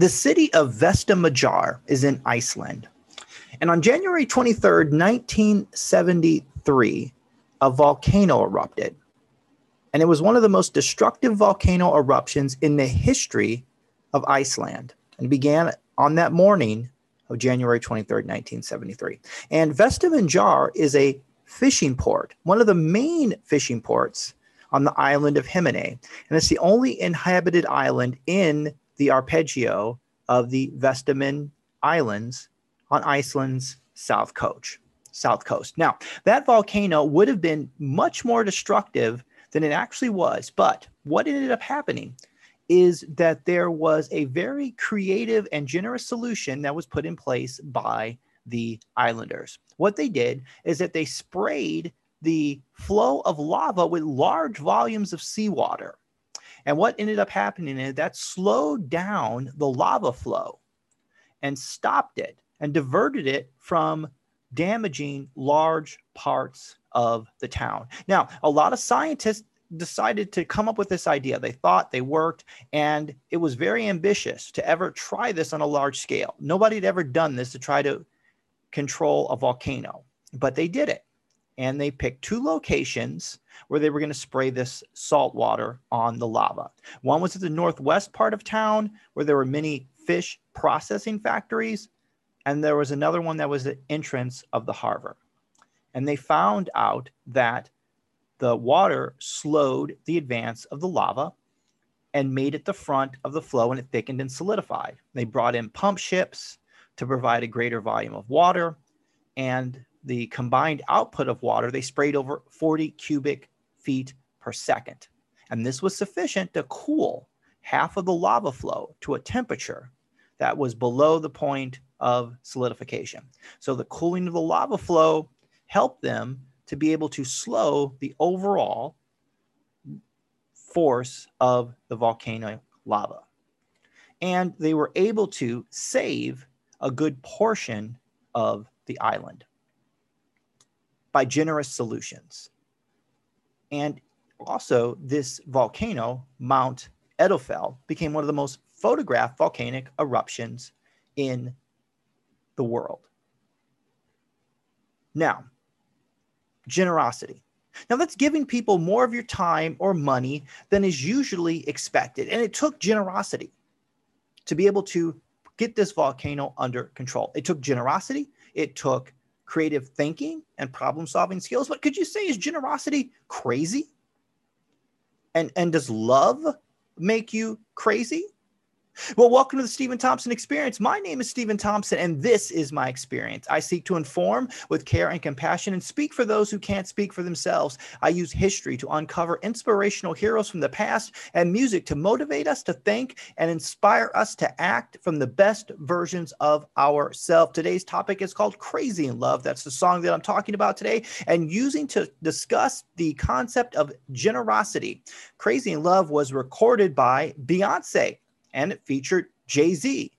The city of Vestmannaeyjar is in Iceland. And on January 23rd, 1973, a volcano erupted. And it was one of the most destructive volcano eruptions in the history of Iceland and began on that morning of January 23rd, 1973. And Vestmannaeyjar is a fishing port, one of the main fishing ports on the island of Heimaey. And it's the only inhabited island in the arpeggio of the Vestman Islands on Iceland's south coast. South coast. Now, that volcano would have been much more destructive than it actually was. But what ended up happening is that there was a very creative and generous solution that was put in place by the islanders. What they did is that they sprayed the flow of lava with large volumes of seawater. And what ended up happening is that slowed down the lava flow and stopped it and diverted it from damaging large parts of the town. Now, a lot of scientists decided to come up with this idea. They thought they worked, and it was very ambitious to ever try this on a large scale. Nobody had ever done this to try to control a volcano, but they did it. And they picked two locations where they were going to spray this salt water on the lava. One was at the northwest part of town where there were many fish processing factories, and there was another one that was the entrance of the harbor. And they found out that the water slowed the advance of the lava and made it the front of the flow and it thickened and solidified. They brought in pump ships to provide a greater volume of water and the combined output of water, they sprayed over 40 cubic feet per second. And this was sufficient to cool half of the lava flow to a temperature that was below the point of solidification. So the cooling of the lava flow helped them to be able to slow the overall force of the volcano lava. And they were able to save a good portion of the island by generous solutions. And also, this volcano, Mount Eldfell, became one of the most photographed volcanic eruptions in the world. Now, generosity. Now, that's giving people more of your time or money than is usually expected. And it took generosity to be able to get this volcano under control. It took generosity, it took creative thinking and problem solving skills. But could you say, is generosity crazy? And, and does love make you crazy? Well, welcome to the Steven Thompson Experience. My name is Steven Thompson, and this is my experience. I seek to inform with care and compassion and speak for those who can't speak for themselves. I use history to uncover inspirational heroes from the past and music to motivate us to think and inspire us to act from the best versions of ourselves. Today's topic is called Crazy in Love. That's the song that I'm talking about today, and using to discuss the concept of generosity. Crazy in Love was recorded by Beyonce and it featured Jay Z,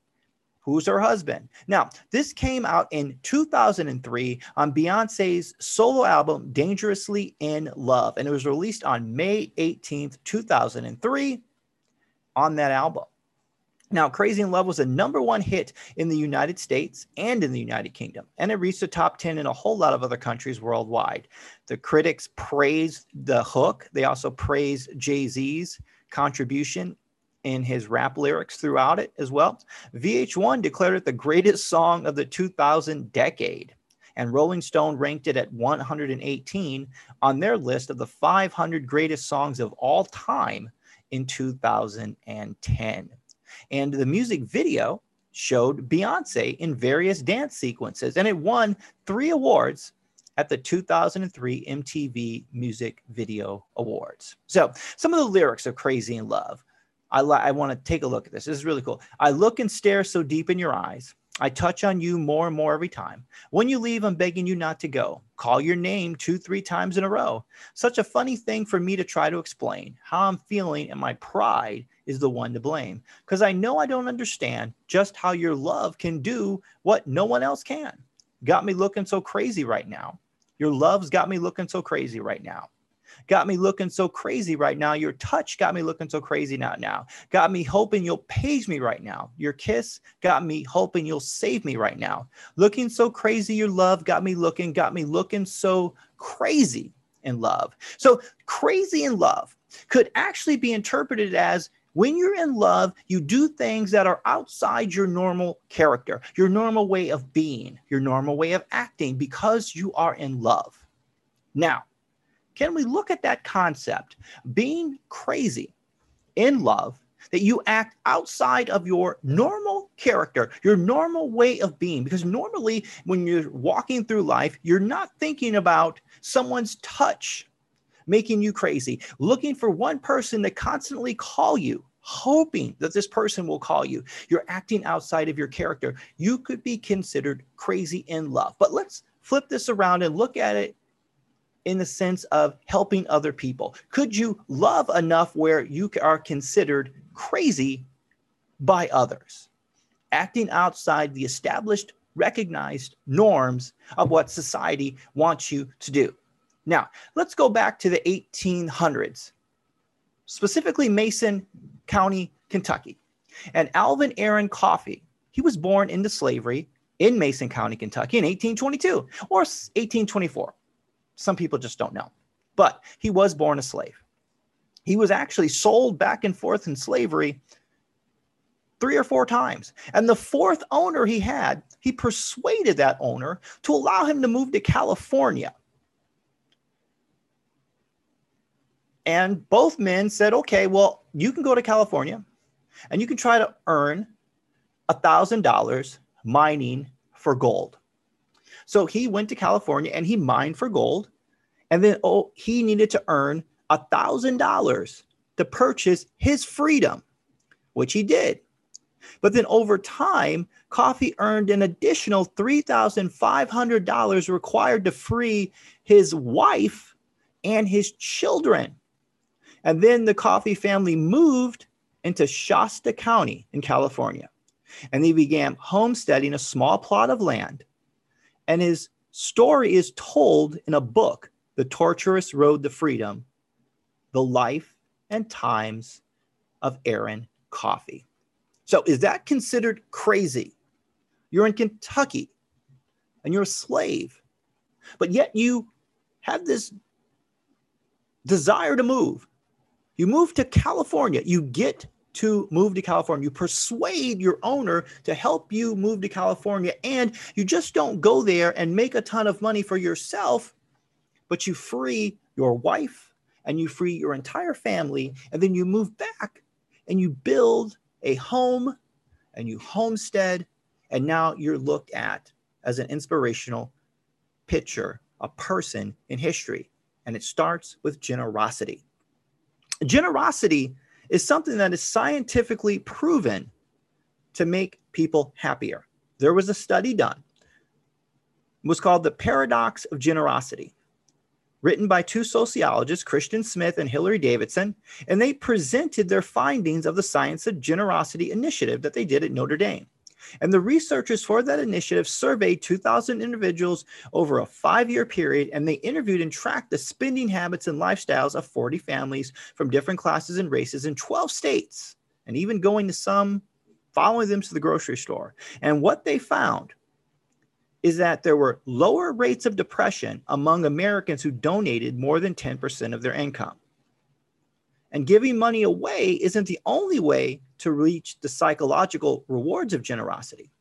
who's her husband. Now, this came out in 2003 on Beyonce's solo album, Dangerously in Love, and it was released on May 18th, 2003 on that album. Now, Crazy in Love was a number one hit in the United States and in the United Kingdom, and it reached the top 10 in a whole lot of other countries worldwide. The critics praised the hook, they also praised Jay Z's contribution in his rap lyrics throughout it as well. VH1 declared it the greatest song of the 2000 decade, and Rolling Stone ranked it at 118 on their list of the 500 greatest songs of all time in 2010. And the music video showed Beyonce in various dance sequences, and it won three awards at the 2003 MTV Music Video Awards. So, some of the lyrics of Crazy in Love I, li- I want to take a look at this. This is really cool. I look and stare so deep in your eyes. I touch on you more and more every time. When you leave, I'm begging you not to go. Call your name two, three times in a row. Such a funny thing for me to try to explain how I'm feeling, and my pride is the one to blame. Because I know I don't understand just how your love can do what no one else can. Got me looking so crazy right now. Your love's got me looking so crazy right now. Got me looking so crazy right now. Your touch got me looking so crazy now. Now got me hoping you'll page me right now. Your kiss got me hoping you'll save me right now. Looking so crazy, your love got me looking, got me looking so crazy in love. So crazy in love could actually be interpreted as when you're in love, you do things that are outside your normal character, your normal way of being, your normal way of acting because you are in love. Now, can we look at that concept, being crazy in love, that you act outside of your normal character, your normal way of being? Because normally, when you're walking through life, you're not thinking about someone's touch making you crazy, looking for one person to constantly call you, hoping that this person will call you. You're acting outside of your character. You could be considered crazy in love. But let's flip this around and look at it in the sense of helping other people? Could you love enough where you are considered crazy by others, acting outside the established, recognized norms of what society wants you to do? Now, let's go back to the 1800s, specifically Mason County, Kentucky. And Alvin Aaron Coffey, he was born into slavery in Mason County, Kentucky in 1822 or 1824. Some people just don't know. But he was born a slave. He was actually sold back and forth in slavery three or four times. And the fourth owner he had, he persuaded that owner to allow him to move to California. And both men said, okay, well, you can go to California and you can try to earn a $1,000 mining for gold. So he went to California and he mined for gold. And then oh, he needed to earn a thousand dollars to purchase his freedom, which he did. But then over time, Coffey earned an additional $3,500 required to free his wife and his children. And then the Coffey family moved into Shasta County in California. And they began homesteading a small plot of land and his story is told in a book, The Tortuous Road to Freedom The Life and Times of Aaron Coffey. So, is that considered crazy? You're in Kentucky and you're a slave, but yet you have this desire to move. You move to California, you get to move to California. You persuade your owner to help you move to California. And you just don't go there and make a ton of money for yourself, but you free your wife and you free your entire family. And then you move back and you build a home and you homestead. And now you're looked at as an inspirational picture, a person in history. And it starts with generosity. Generosity is something that is scientifically proven to make people happier. There was a study done. It was called The Paradox of Generosity, written by two sociologists, Christian Smith and Hilary Davidson, and they presented their findings of the Science of Generosity initiative that they did at Notre Dame. And the researchers for that initiative surveyed 2,000 individuals over a five year period, and they interviewed and tracked the spending habits and lifestyles of 40 families from different classes and races in 12 states, and even going to some, following them to the grocery store. And what they found is that there were lower rates of depression among Americans who donated more than 10% of their income. And giving money away isn't the only way to reach the psychological rewards of generosity.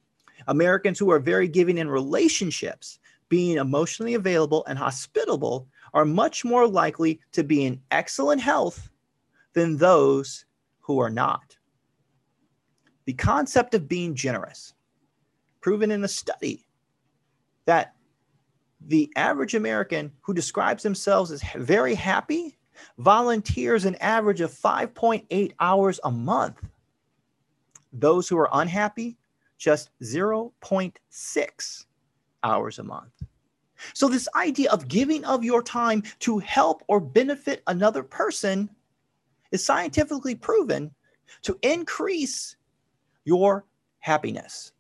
Americans who are very giving in relationships, being emotionally available and hospitable, are much more likely to be in excellent health than those who are not. The concept of being generous, proven in a study that the average American who describes themselves as very happy volunteers an average of 5.8 hours a month. Those who are unhappy, just 0.6 hours a month. So, this idea of giving of your time to help or benefit another person is scientifically proven to increase your happiness,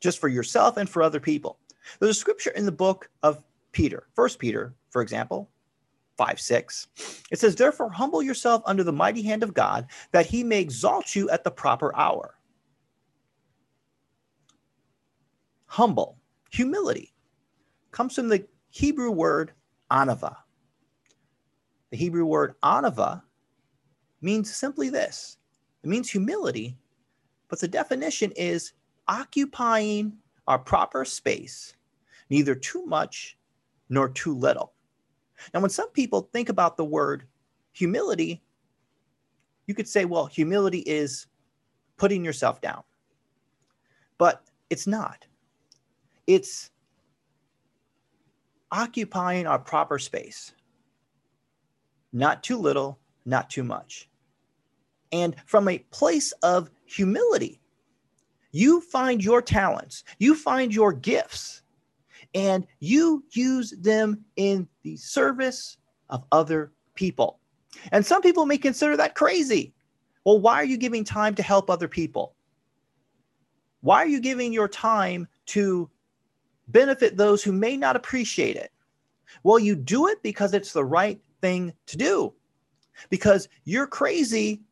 just for yourself and for other people. There's a scripture in the book of Peter, First Peter, for example, 5 6. It says, Therefore, humble yourself under the mighty hand of God, that he may exalt you at the proper hour. Humble, humility, comes from the Hebrew word anavah. The Hebrew word anavah means simply this it means humility, but the definition is occupying our proper space, neither too much nor too little. Now, when some people think about the word humility, you could say, well, humility is putting yourself down. But it's not. It's occupying our proper space. Not too little, not too much. And from a place of humility, you find your talents, you find your gifts, and you use them in the service of other people. And some people may consider that crazy. Well, why are you giving time to help other people? Why are you giving your time to benefit those who may not appreciate it? Well, you do it because it's the right thing to do, because you're crazy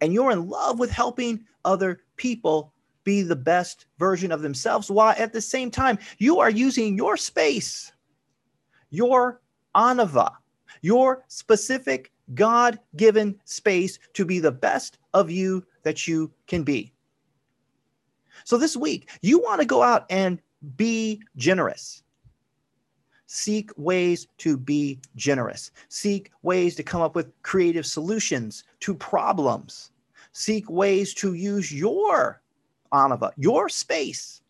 and you're in love with helping other people be the best version of themselves while at the same time you are using your space, your anavah, your specific God given space to be the best of you that you can be. So this week, you want to go out and be generous. Seek ways to be generous. Seek ways to come up with creative solutions to problems. Seek ways to use your anavah, your space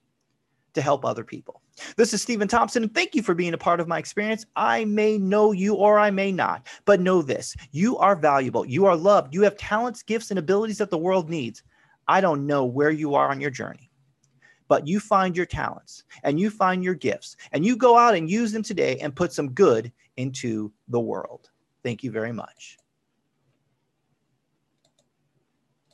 to help other people. This is Steven Thompson, and thank you for being a part of my experience. I may know you or I may not, but know this you are valuable, you are loved, you have talents, gifts, and abilities that the world needs. I don't know where you are on your journey, but you find your talents and you find your gifts and you go out and use them today and put some good into the world. Thank you very much.